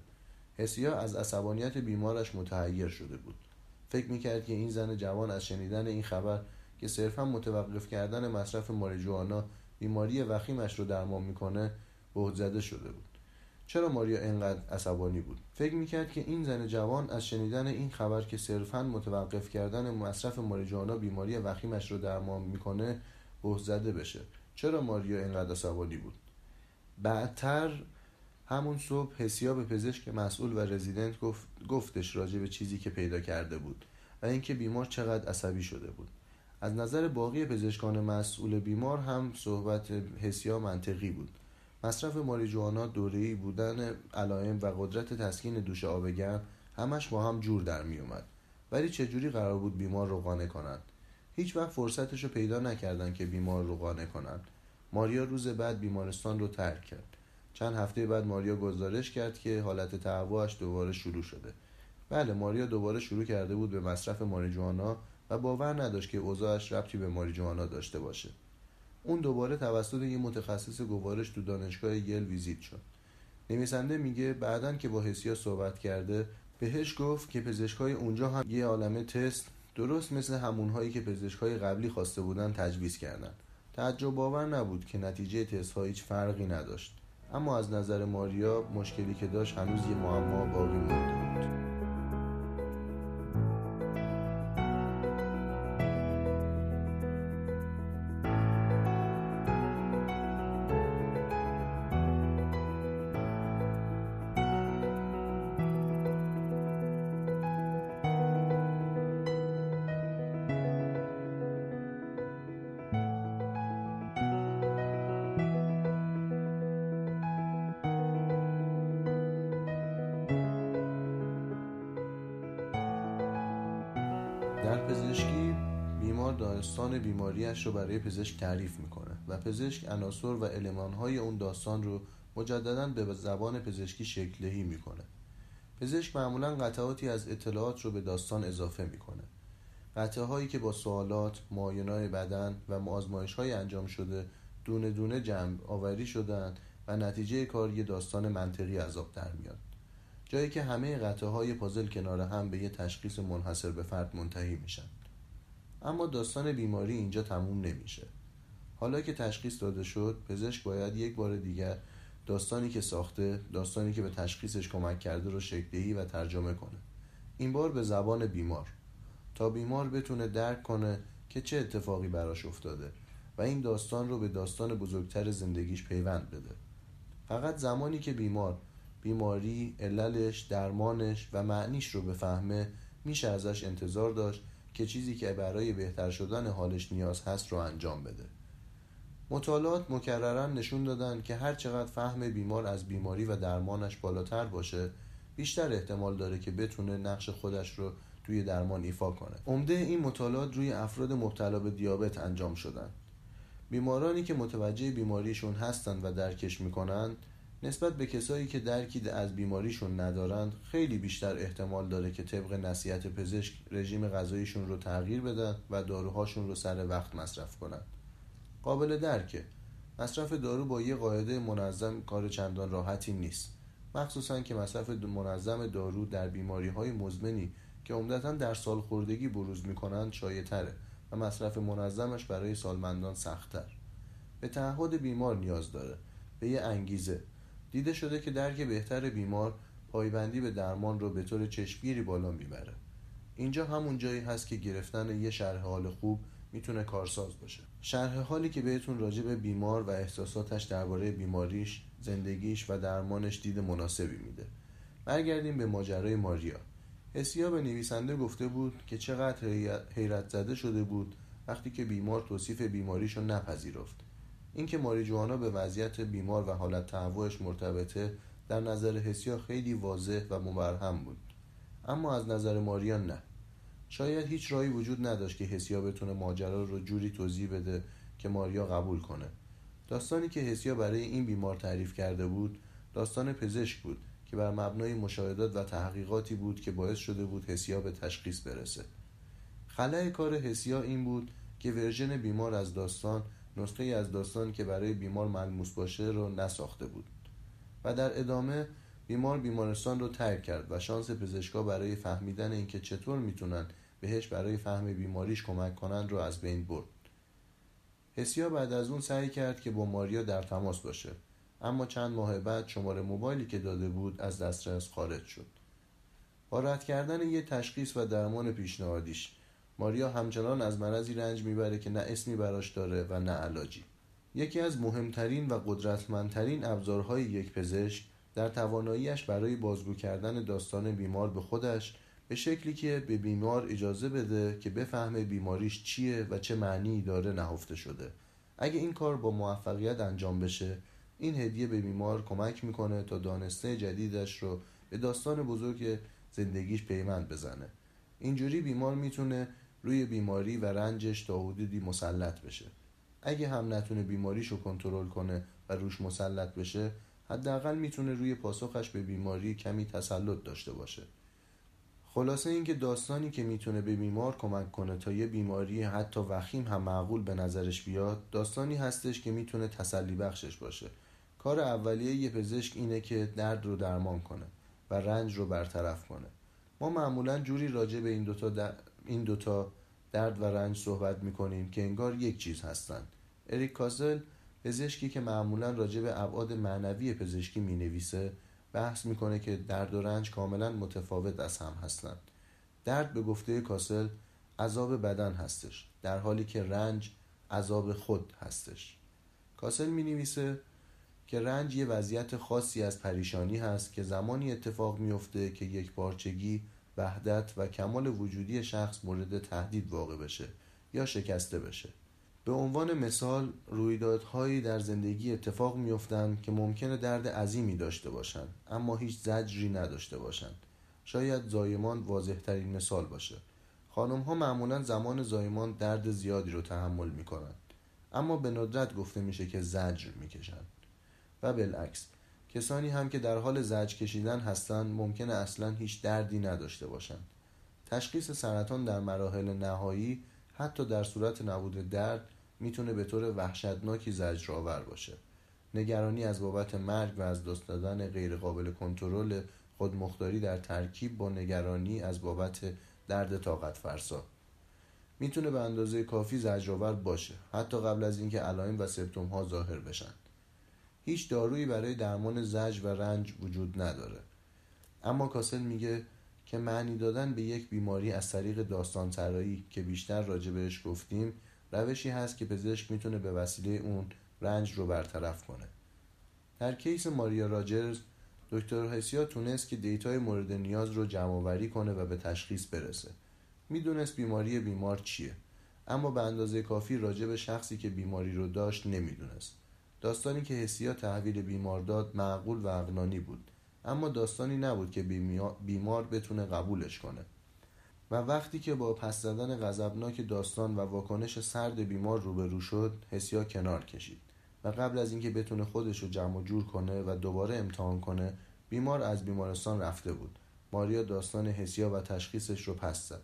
حسیا از عصبانیت بیمارش متحیر شده بود. فکر می‌کرد که این زن جوان از شنیدن این خبر که صرفا متوقف کردن مصرف ماریجوانا بیماری وخیمش رو درمان می‌کنه بهت زده شده بود. چرا ماریا انقدر عصبانی بود؟ فکر می‌کرد که این زن جوان از شنیدن این خبر که صرفا متوقف کردن مصرف ماریجوانا بیماری وخیمش رو درمان می‌کنه بهت زده بشه. چرا ماریا انقدر عصبانی بود؟ بعدتر همون صبح حسیا به پزشک مسئول و رزیدنت گفت گفتش راجع به چیزی که پیدا کرده بود و اینکه بیمار چقدر عصبی شده بود. از نظر باقی پزشکان مسئول بیمار هم صحبت حسیا منطقی بود. مصرف ماریجوانا دوره‌ای بودن علائم و قدرت تسکین دوش آب گرم همش با هم جور در می اومد ولی چجوری قرار بود بیمار رو قانع کنند؟ هیچ وقت فرصتش رو پیدا نکردن که بیمار رو قانع کنند. ماریا روز بعد بیمارستان رو ترک کرد. چند هفته بعد ماریا گزارش کرد که حالت تهوعش دوباره شروع شده. بله ماریا دوباره شروع کرده بود به مصرف ماریجوانا و باور نداشت که اوضاعش ربطی به ماریجوانا داشته باشه. اون دوباره توسط یه متخصص گوارش تو دانشگاه یل ویزیت شد. نویسنده میگه بعدا که با حسیا صحبت کرده بهش گفت که پزشکای اونجا هم یه عالمه تست درست مثل همونهایی که پزشکای قبلی خواسته بودن تجویز کردن. تعجب باور نبود که نتیجه تست ها هیچ فرقی نداشت. اما از نظر ماریا مشکلی که داشت هنوز یه معما باقی مونده بود. داستان بیماریش رو برای پزشک تعریف می‌کنه و پزشک عناصر و المانهای اون داستان رو مجددا به زبان پزشکی شکلهی می‌کنه. پزشک معمولا قطعاتی از اطلاعات رو به داستان اضافه می‌کنه. قطعه هایی که با سوالات، معاینای بدن و آزمایش های انجام شده دونه دونه جمع آوری شدن و نتیجه کار یه داستان منطقی آب در میاد. جایی که همه قطعه های پازل کنار هم به یه تشخیص منحصر به فرد منتهی میشن. اما داستان بیماری اینجا تموم نمیشه. حالا که تشخیص داده شد پزشک باید یک بار دیگر داستانی که ساخته داستانی که به تشخیصش کمک کرده رو شکلهی و ترجمه کنه. این بار به زبان بیمار. تا بیمار بتونه درک کنه که چه اتفاقی براش افتاده و این داستان رو به داستان بزرگتر زندگیش پیوند بده. فقط زمانی که بیمار بیماری، عللش، درمانش و معنیش رو بفهمه میشه ازش انتظار داشت که چیزی که برای بهتر شدن حالش نیاز هست رو انجام بده. مطالعات مکررن نشون دادن که هر چقدر فهم بیمار از بیماری و درمانش بالاتر باشه بیشتر احتمال داره که بتونه نقش خودش رو توی درمان ایفا کنه. عمده این مطالعات روی افراد مبتلا به دیابت انجام شدن. بیمارانی که متوجه بیماریشون هستند و درکش می‌کنن نسبت به کسایی که درکی از بیماریشون ندارند خیلی بیشتر احتمال داره که طبق نصیحت پزشک رژیم غذاییشون رو تغییر بدن و داروهاشون رو سر وقت مصرف کنند. قابل درکه مصرف دارو با یه قاعده منظم کار چندان راحتی نیست. مخصوصا که مصرف منظم دارو در بیماری های مزمنی که عمدتا در سال خوردگی بروز می‌کنند شایع تره و مصرف منظمش برای سالمندان سختتر. به تعهد بیمار نیاز داره. به یه انگیزه. دیده شده که درک بهتر بیمار پایبندی به درمان رو به طور چشمگیری بالا می‌بره. اینجا همون جایی هست که گرفتن یه شرح حال خوب می‌تونه کارساز باشه. شرح حالی که بهتون راجع به بیمار و احساساتش درباره بیماریش زندگیش و درمانش دید مناسبی میده. برگردیم به ماجرای ماریا. حسیا به نویسنده گفته بود که چقدر حیرت زده شده بود وقتی که بیمار توصیف بیماریشو نپذیرفت. اینکه ماریجوانا به وضعیت بیمار و حالت تهوعش مرتبطه در نظر حسیا خیلی واضح و مبرهم بود. اما از نظر ماریا نه. شاید هیچ راهی وجود نداشت که حسیا بتونه ماجرا رو جوری توضیح بده که ماریا قبول کنه. داستانی که حسیا برای این بیمار تعریف کرده بود داستان پزشک بود که بر مبنای مشاهدات و تحقیقاتی بود که باعث شده بود حسیا به تشخیص برسه. خلای کار حسیا این بود که ورژن بیمار از داستان نسخه از داستان که برای بیمار ملموس باشه رو نساخته بود و در ادامه بیمار بیمارستان رو ترک کرد و شانس پزشکا برای فهمیدن اینکه چطور می‌تونن بهش برای فهم بیماریش کمک کنن رو از بین برد. حسیا بعد از اون سعی کرد که با ماریا در تماس باشه اما چند ماه بعد شماره موبایلی که داده بود از دسترس خارج شد. با رد کردن یه تشخیص و درمان پیشنهادیش ماریا همچنان از مرضی رنج می‌بره که نه اسمی براش داره و نه علاجی. یکی از مهمترین و قدرتمندترین ابزارهای یک پزشک در تواناییش برای بازگو کردن داستان بیمار به خودش به شکلی که به بیمار اجازه بده که بفهمه بیماریش چیه و چه معنی داره نهفته شده. اگه این کار با موفقیت انجام بشه این هدیه به بیمار کمک می‌کنه تا دانسته جدیدش رو به داستان بزرگ زندگیش پیوند بزنه. اینجوری بیمار می‌تونه روی بیماری و رنجش تا حدودی مسلط بشه. اگه هم نتونه بیماریش رو کنترل کنه و روش مسلط بشه حداقل می‌تونه روی پاسخش به بیماری کمی تسلط داشته باشه. خلاصه اینکه داستانی که می‌تونه به بیمار کمک کنه تا یه بیماری حتی وخیم هم معقول به نظرش بیاد داستانی هستش که می‌تونه تسلی بخشش باشه. کار اولیه یه پزشک اینه که درد رو درمان کنه و رنج رو برطرف کنه. ما معمولا جوری راجع به این دوتا, در... این دوتا درد و رنج صحبت می‌کنیم که انگار یک چیز هستن. اریک کاسل پزشکی که معمولا راجع به ابعاد معنوی پزشکی می‌نویسه بحث می‌کنه که درد و رنج کاملا متفاوت از هم هستند. درد به گفته کاسل عذاب بدن هستش در حالی که رنج عذاب خود هستش. کاسل می نویسه که رنج یه وضعیت خاصی از پریشانی هست که زمانی اتفاق میفته که یک پارچگی وحدت و کمال وجودی شخص مورد تهدید واقع بشه یا شکسته بشه. به عنوان مثال رویدادهایی در زندگی اتفاق میافتند که ممکنه درد عظیمی داشته باشند اما هیچ زجری نداشته باشند. شاید زایمان واضح ترین مثال باشه. خانم ها معمولا زمان زایمان درد زیادی رو تحمل می کنند اما به ندرت گفته میشه که زجر می‌کشند. و بالعکس کسانی هم که در حال زجر کشیدن هستند ممکنه اصلا هیچ دردی نداشته باشند. تشخیص سرطان در مراحل نهایی حتی در صورت نبود درد می‌تونه به طور وحشتناکی زجرآور باشه. نگرانی از بابت مرگ و از دست دادن غیرقابل کنترل خودمختاری در ترکیب با نگرانی از بابت درد طاقت فرسا می‌تونه به اندازه کافی زجرآور باشه حتی قبل از اینکه علائم و symptom ها ظاهر بشن. هیچ دارویی برای درمان زجر و رنج وجود نداره. اما کاسل میگه که معنی دادن به یک بیماری از طریق داستان سرایی که بیشتر راجع بهش گفتیم روشی هست که پزشک می‌تونه به وسیله اون رنج رو برطرف کنه. در case ماریا راجرز دکتر هسیا تونست که data ی مورد نیاز رو جمع کنه و به تشخیص برسه. می‌دونست بیماری بیمار چیه اما به اندازه کافی راجع به شخصی که بیماری رو داشت نمی‌دونست. داستانی که حسیا تحویل بیمار داد معقول و اقنانی بود. اما داستانی نبود که بیمار بتونه قبولش کنه. و وقتی که با پس زدن غضبناک داستان و واکنش سرد بیمار روبرو شد حسیا کنار کشید. و قبل از اینکه بتونه خودش رو جمع جور کنه و دوباره امتحان کنه بیمار از بیمارستان رفته بود. ماریا داستان حسیا و تشخیصش رو پس زد.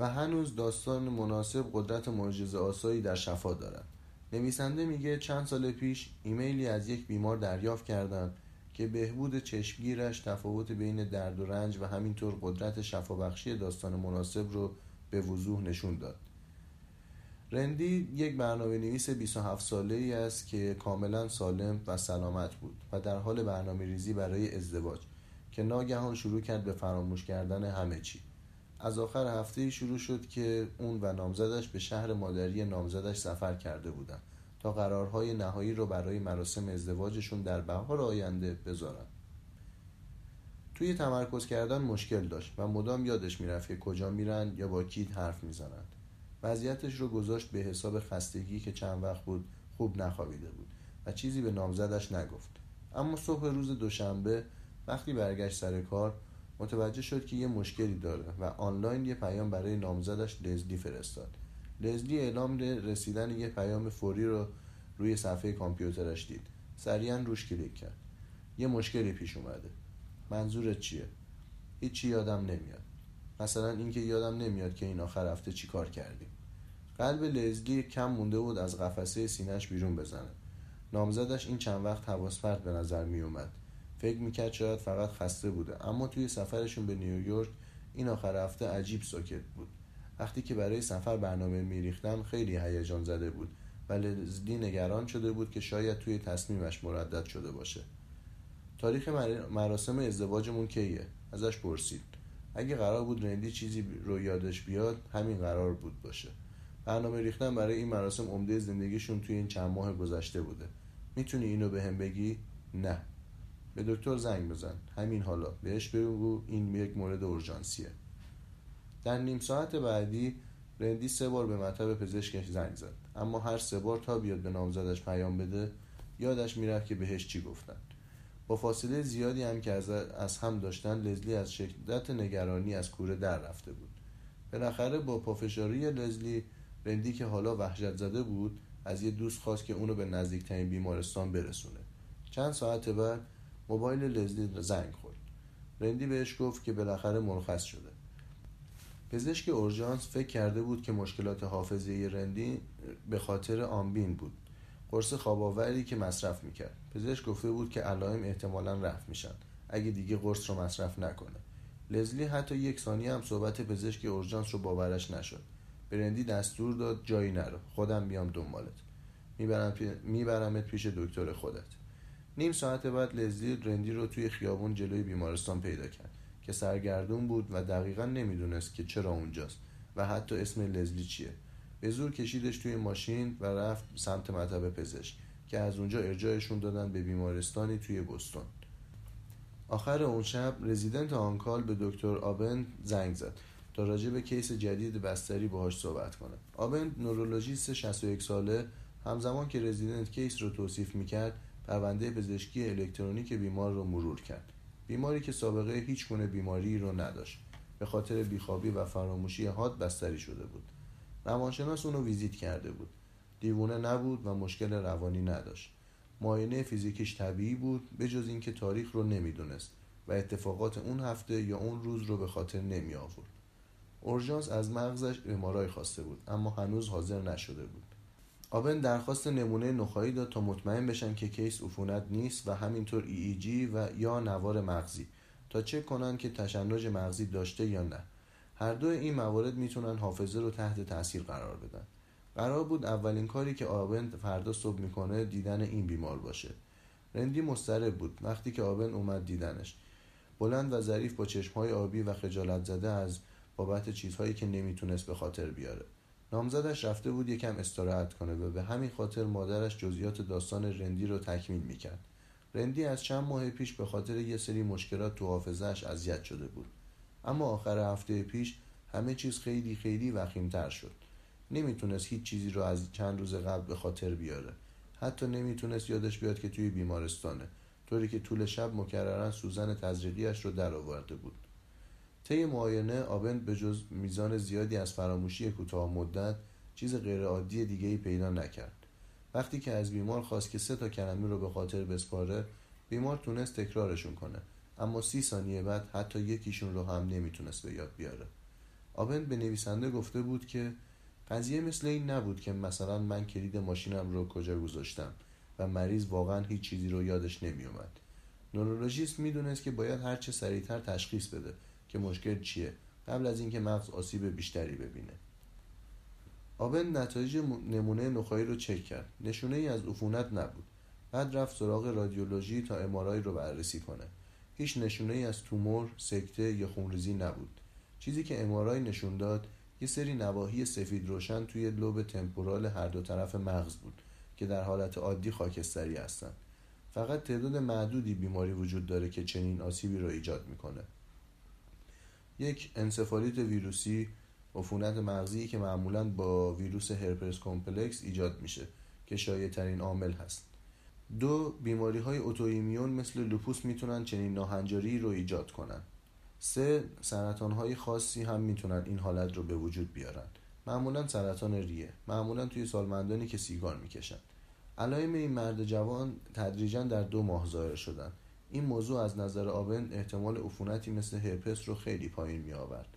و هنوز داستان مناسب قدرت معجزه آسایی در شفا دارد. نویسنده میگه چند سال پیش ایمیلی از یک بیمار دریافت کردم که بهبود چشمگیرش تفاوت بین درد و رنج و همینطور قدرت شفابخشی داستان مناسب رو به وضوح نشون داد. رندی یک برنامه نویس 27 ساله ای است که کاملا سالم و سلامت بود و در حال برنامه ریزی برای ازدواج که ناگهان شروع کرد به فراموش کردن همه چی. از آخر هفته شروع شد که اون و نامزدش به شهر مادری نامزدش سفر کرده بودند تا قرارهای نهایی رو برای مراسم ازدواجشون در بهار آینده بذارن. توی تمرکز کردن مشکل داشت و مدام یادش می‌رفت که کجا میرن یا با کی حرف می‌زنند. وضعیتش رو گذاشت به حساب خستگی که چند وقت بود خوب نخوابیده بود و چیزی به نامزدش نگفت. اما صبح روز دوشنبه وقتی برگشت سر کار متوجه شد که یه مشکلی داره و آنلاین یه پیام برای نامزدش لزلی فرستاد. لزلی اعلام رسیدن یه پیام فوری رو روی صفحه کامپیوترش دید. سریعا روش کلیک کرد. یه مشکلی پیش اومده. منظورت چیه؟ هیچی یادم نمیاد. مثلا اینکه یادم نمیاد که این آخر هفته چی کار کردیم. قلب لزلی کم مونده بود از قفسه سینهش بیرون بزنه. نامزدش این چند وقت حواس به نظر می اومد فکر می‌کرد شاید فقط خسته بوده. اما توی سفرشون به نیویورک این آخر هفته عجیب ساکت بود. وقتی که برای سفر برنامه میریختن خیلی هیجان زده بود. و لزلی نگران شده بود که شاید توی تصمیمش مردد شده باشه. تاریخ مراسم ازدواجمون کیه؟ ازش پرسید. اگه قرار بود رندی چیزی رو یادش بیاد همین قرار بود باشه. برنامه ریختن برای این مراسم عمده زندگیشون توی این چند ماه گذشته بوده. می‌تونی اینو به هم بگی؟ نه. به دکتر زنگ بزن. همین حالا. بهش بگو این یک مورد اورژانسیه. در نیم ساعت بعدی رندی سه بار به مطب پزشکش زنگ زد. اما هر سه بار تا بیاد به نامزدش پیام بده یادش می‌رفت که بهش چی گفتن. با فاصله زیادی هم که از هم داشتن لزلی از شدت نگرانی از کوره در رفته بود. بالاخره با پافشاری لزلی رندی که حالا وحشت زده بود از یه دوست خواست که اونو به نزدیکترین بیمارستان برسونه. چند ساعت بعد موبایل لزلی زنگ خورد. رندی بهش گفت که بالاخره مرخص شده. پزشک اورژانس فکر کرده بود که مشکلات حافظه رندی به خاطر آنبین بود. قرص خواباوری که مصرف می‌کرد. پزشک گفته بود که علائم احتمالا رفت میشن. اگه دیگه قرص رو مصرف نکنه. لزلی حتی یک ثانیه هم صحبت پزشک اورژانس رو باورش نشد. برندی دستور داد جایی نرو. خودم میام دنبالت. می‌برم میبرمت پیش دکتر خودت. نیم ساعت بعد لزلی رندی رو توی خیابون جلوی بیمارستان پیدا کرد که سرگردون بود و دقیقا نمی‌دونست که چرا اونجاست و حتی اسم لزلی چیه. به زور کشیدش توی ماشین و رفت سمت مطب پزشک که از اونجا ارجاعشون دادن به بیمارستانی توی بوستون. آخر اون شب resident on-call به دکتر آبن زنگ زد تا راجع به case جدید بستری باهاش صحبت کنه. آبن نورولوژیست 61 ساله همزمان که resident case رو توصیف می‌کرد پرونده پزشکی الکترونیک بیمار رو مرور کرد. بیماری که سابقه هیچ گونه بیماری رو نداشت. به خاطر بیخوابی و فراموشی حاد بستری شده بود. روانشناس اونو ویزیت کرده بود. دیوونه نبود و مشکل روانی نداشت. معاینه فیزیکیش طبیعی بود به جز اینکه تاریخ رو نمی‌دونست و اتفاقات اون هفته یا اون روز رو به خاطر نمی آورد اورژانس از مغزش MRI خواسته بود اما هنوز حاضر نشده بود. آبن درخواست نمونه نخاعی داد تا مطمئن بشن که case عفونت نیست و همینطور EEG و یا نوار مغزی. تا چک کنن که تشنج مغزی داشته یا نه. هر دو این موارد می‌تونن حافظه رو تحت تاثیر قرار بدن. قرار بود اولین کاری که آبن فردا صبح می‌کنه دیدن این بیمار باشه. رندی مضطرب بود. وقتی که آبن اومد دیدنش. بلند و ظریف با چشمهای آبی و خجالت زده از بابت چیزهایی که نمی‌تونست به خاطر بیاره. نامزدش رفته بود یکم استراحت کنه و به همین خاطر مادرش جزئیات داستان رندی رو تکمیل می‌کرد. رندی از چند ماه پیش به خاطر یه سری مشکلات تو حافظش اذیت شده بود. اما آخر هفته پیش همه چیز خیلی خیلی وخیمتر شد. نمی‌تونست هیچ چیزی رو از چند روز قبل به خاطر بیاره. حتی نمی‌تونست یادش بیاد که توی بیمارستانه طوری که طول شب مکررن سوزن تزریقیش رو در آورده بود. طی معاینه آبند به جز میزان زیادی از فراموشی کوتاه مدت چیز غیرعادی دیگه ای پیدا نکرد. وقتی که از بیمار خواست که سه تا کلمه رو به خاطر بسپاره بیمار تونست تکرارشون کنه. اما سی ثانیه بعد حتی یکیشون رو هم نمی‌تونست به یاد بیاره. آبند به نویسنده گفته بود که قضیه مثل این نبود که مثلا من کلید ماشینم رو کجا گذاشتم و مریض واقعا هیچ چیزی رو یادش نمیومد نورولوژیست می‌دونست که باید هرچه سریعتر تشخیص بده. که مشکل چیه؟ قبل از اینکه مغز آسیب بیشتری ببینه. آبن نتایج نمونه نخایی رو چک کرد. نشونه ای از عفونت نبود. بعد رفت سراغ رادیولوژی تا امارای رو بررسی کنه. هیچ نشونه ای از تومور، سکته یا خونریزی نبود. چیزی که امارای نشون داد یه سری نواحی سفید روشن توی لوب تمپورال هر دو طرف مغز بود که در حالت عادی خاکستری هستند فقط تعداد معدودی بیماری وجود داره که چنین آسیبی رو ایجاد می‌کنه. یک انسفالیت ویروسی عفونت مغزی که معمولا با ویروس herpes simplex ایجاد میشه که شایع ترین عامل هست. دو بیماری های autoimmune مثل لوپوس می‌تونن چنین ناهنجاری رو ایجاد کنن. سه سرطان های خاصی هم می‌تونن این حالت رو به وجود بیارن. معمولا سرطان ریه معمولا توی سالمندانی که سیگار می‌کشن. علائم این مرد جوان تدریجا در دو ماه ظاهر شدن. این موضوع از نظر آبن احتمال عفونتی مثل هرپس رو خیلی پایین می آورد.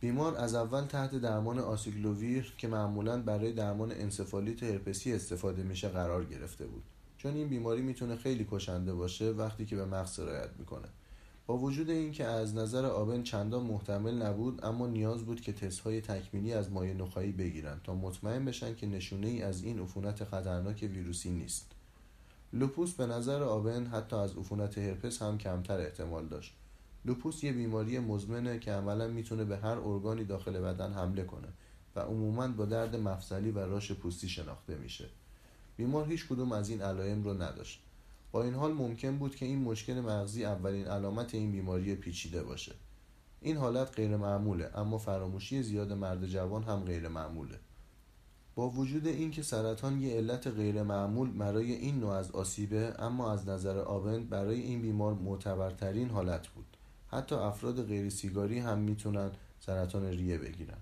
بیمار از اول تحت درمان آسیکلوویر که معمولا برای درمان انسفالیت هرپسی استفاده میشه قرار گرفته بود. چون این بیماری می‌تونه خیلی کشنده باشه وقتی که به مغز سرایت می‌کنه. با وجود اینکه از نظر آبن چندان محتمل نبود اما نیاز بود که تست های تکمیلی از مایع نخایی بگیرن تا مطمئن بشن که نشونه ای از این عفونت خطرناک ویروسی نیست. لوپوس به نظر آبن حتی از عفونت هرپس هم کمتر احتمال داشت. لوپوس یه بیماری مزمنه که عملا می‌تونه به هر ارگانی داخل بدن حمله کنه و عموما با درد مفصلی و راش پوستی شناخته میشه. بیمار هیچ کدوم از این علائم رو نداشت. با این حال ممکن بود که این مشکل مغزی اولین علامت این بیماری پیچیده باشه. این حالت غیر معموله اما فراموشی زیاد مرد جوان هم غیر معموله با وجود اینکه سرطان یه علت غیرمعمول برای این نوع از آسیبه اما از نظر آبند برای این بیمار معتبرترین حالت بود. حتی افراد غیر سیگاری هم می‌تونن سرطان ریه بگیرن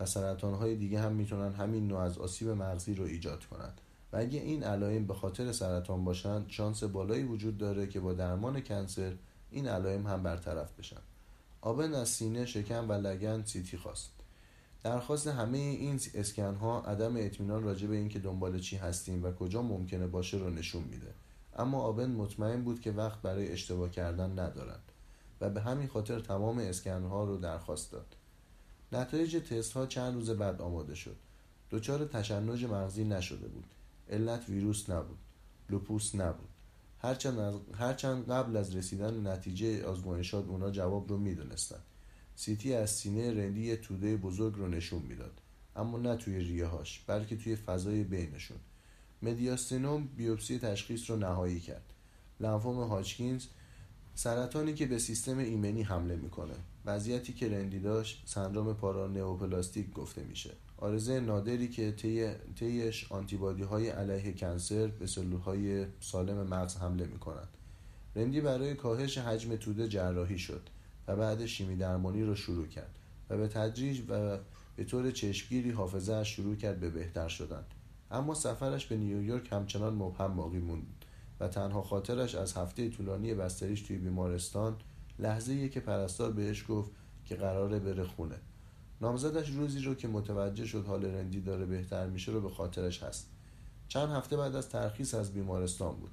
و سرطان های دیگه هم می‌تونن همین نوع از آسیب مغزی رو ایجاد کنند و اگه این علائم به خاطر سرطان باشن شانس بالایی وجود داره که با درمان کنسر این علائم هم برطرف بشن. آبن از سینه شکم و لگن سیتی خواست. درخواست همه این اسکن ها عدم اطمینان راجع به اینکه دنبال چی هستیم و کجا ممکنه باشه رو نشون میده. اما آبن مطمئن بود که وقت برای اشتباه کردن ندارند و به همین خاطر تمام اسکن ها رو درخواست داد. نتایج تست ها چند روز بعد آماده شد. دچار تشنج مغزی نشده بود. علت ویروس نبود. لوپوس نبود. هرچند, هرچند قبل از رسیدن نتیجه آزمایشات اونا جواب رو می‌دونستن. سیتی از سینه رندی یه توده بزرگ رو نشون می‌داد. اما نه توی ریه هاش بلکه توی فضای بینشون. مدیاستینوم بیوپسی تشخیص رو نهایی کرد. لنفوم هاچکینز سرطانی که به سیستم ایمنی حمله می‌کنه. وضعیتی که رندی داشت سندروم پارانئوپلاستیک گفته میشه. آرزه نادری که طیش آنتیبادی های علیه کنسر به سلول های سالم مغز حمله می‌کنند. رندی برای کاهش حجم توده جراحی شد. و بعد شیمی درمانی را شروع کرد و به تدریج و به طور چشمگیری حافظه شروع کرد به بهتر شدن. اما سفرش به نیویورک همچنان مبهم باقی موند و تنها خاطرش از هفته طولانی بستریش توی بیمارستان لحظه که پرستار بهش گفت که قراره بره خونه. نامزدش روزی رو که متوجه شد حال رندی داره بهتر میشه رو به خاطرش هست. چند هفته بعد از ترخیص از بیمارستان بود.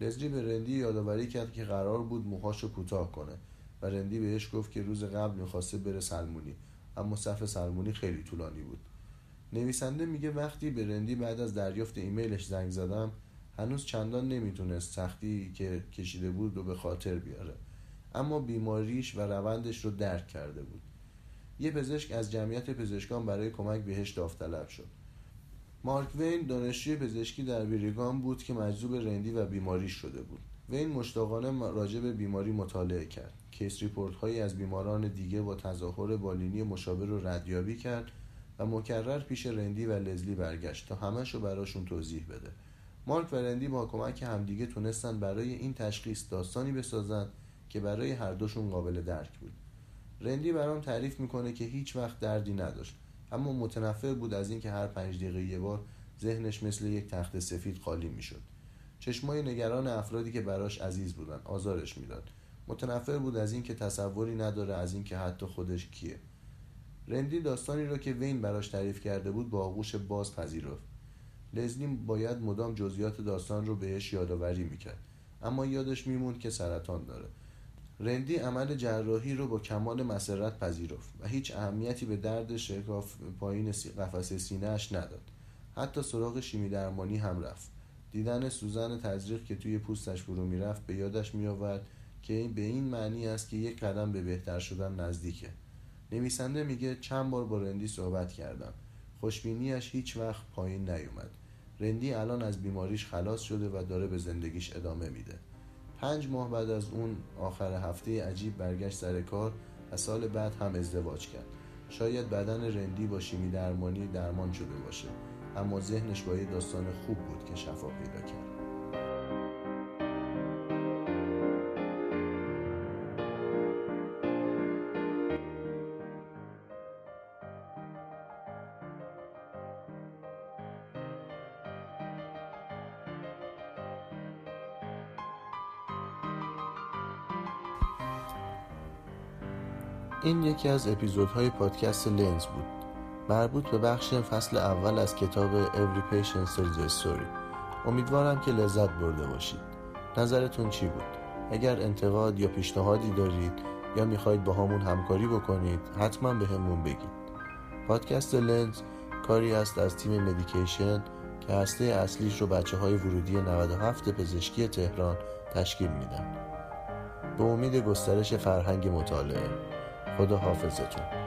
لزلی به رندی یادآوری کرد که قرار بود موهاش کوتاه کنه. و رندی بهش گفت که روز قبل می‌خواسته بره سلمونی. اما صف سلمونی خیلی طولانی بود. نویسنده میگه وقتی به رندی بعد از دریافت ایمیلش زنگ زدم هنوز چندان نمی‌تونست سختی که کشیده بود رو به خاطر بیاره. اما بیماریش و روندش رو درک کرده بود. یه پزشک از جمعیت پزشکان برای کمک بهش داوطلب شد. مارک وین دانشجوی پزشکی در بریگام بود که مجذوب رندی و بیماریش شده بود. وین مشتاقانه راجع به بیماری مطالعه کرد. case report هایی از بیماران دیگه با تظاهر بالینی مشابه رو ردیابی کرد و مکرر پیش رندی و لزلی برگشت تا همش رو براشون توضیح بده. مارک و رندی با کمک همدیگه تونستن برای این تشخیص داستانی بسازن که برای هر دوشون قابل درک بود. رندی برام تعریف می‌کنه که هیچ وقت دردی نداشت اما متنفر بود از اینکه هر پنج دقیقه یه بار ذهنش مثل یک تخت سفید خالی می‌شد. چشمای نگران افرادی که براش عزیز بودن آزارش می‌داد. متنفر بود از اینکه تصوری نداره از اینکه حتی خودش کیه. رندی داستانی را که وین براش تعریف کرده بود با آغوش باز پذیرفت. لزلی باید مدام جزئیات داستان رو بهش یادآوری می‌کرد. اما یادش میموند که سرطان داره. رندی عمل جراحی رو با کمال مسرت پذیرفت و هیچ اهمیتی به درد شکاف پایین قفسه سینهاش نداد. حتی سراغ شیمی درمانی هم رفت. دیدن سوزن تزریق که توی پوستش فرو می‌رفت به یادش میآورد که به این معنی است که یک قدم به بهتر شدن نزدیکه. نویسنده میگه چند بار با رندی صحبت کردم. خوشبینیش هیچ وقت پایین نیومد. رندی الان از بیماریش خلاص شده و داره به زندگیش ادامه میده. پنج ماه بعد از اون آخر هفته عجیب برگشت سر کار و سال بعد هم ازدواج کرد. شاید بدن رندی با شیمی درمانی درمان شده باشه اما ذهنش با یه داستان خوب بود که شفا پیدا کرد. یکی از اپیزودهای پادکست لنز بود. مربوط به بخش فصل اول از کتاب Every Patient a Story. امیدوارم که لذت برده باشید. نظرتون چی بود؟ اگر انتقاد یا پیشنهادی دارید یا می‌خواید با همون همکاری بکنید حتما به همون بگید. پادکست لنز کاری است از تیم مدیکیشن که هسته اصلیش رو بچه های ورودی 97 پزشکی تهران تشکیل میدن. به امید گسترش فرهنگ مطالعه. خدا حافظتون.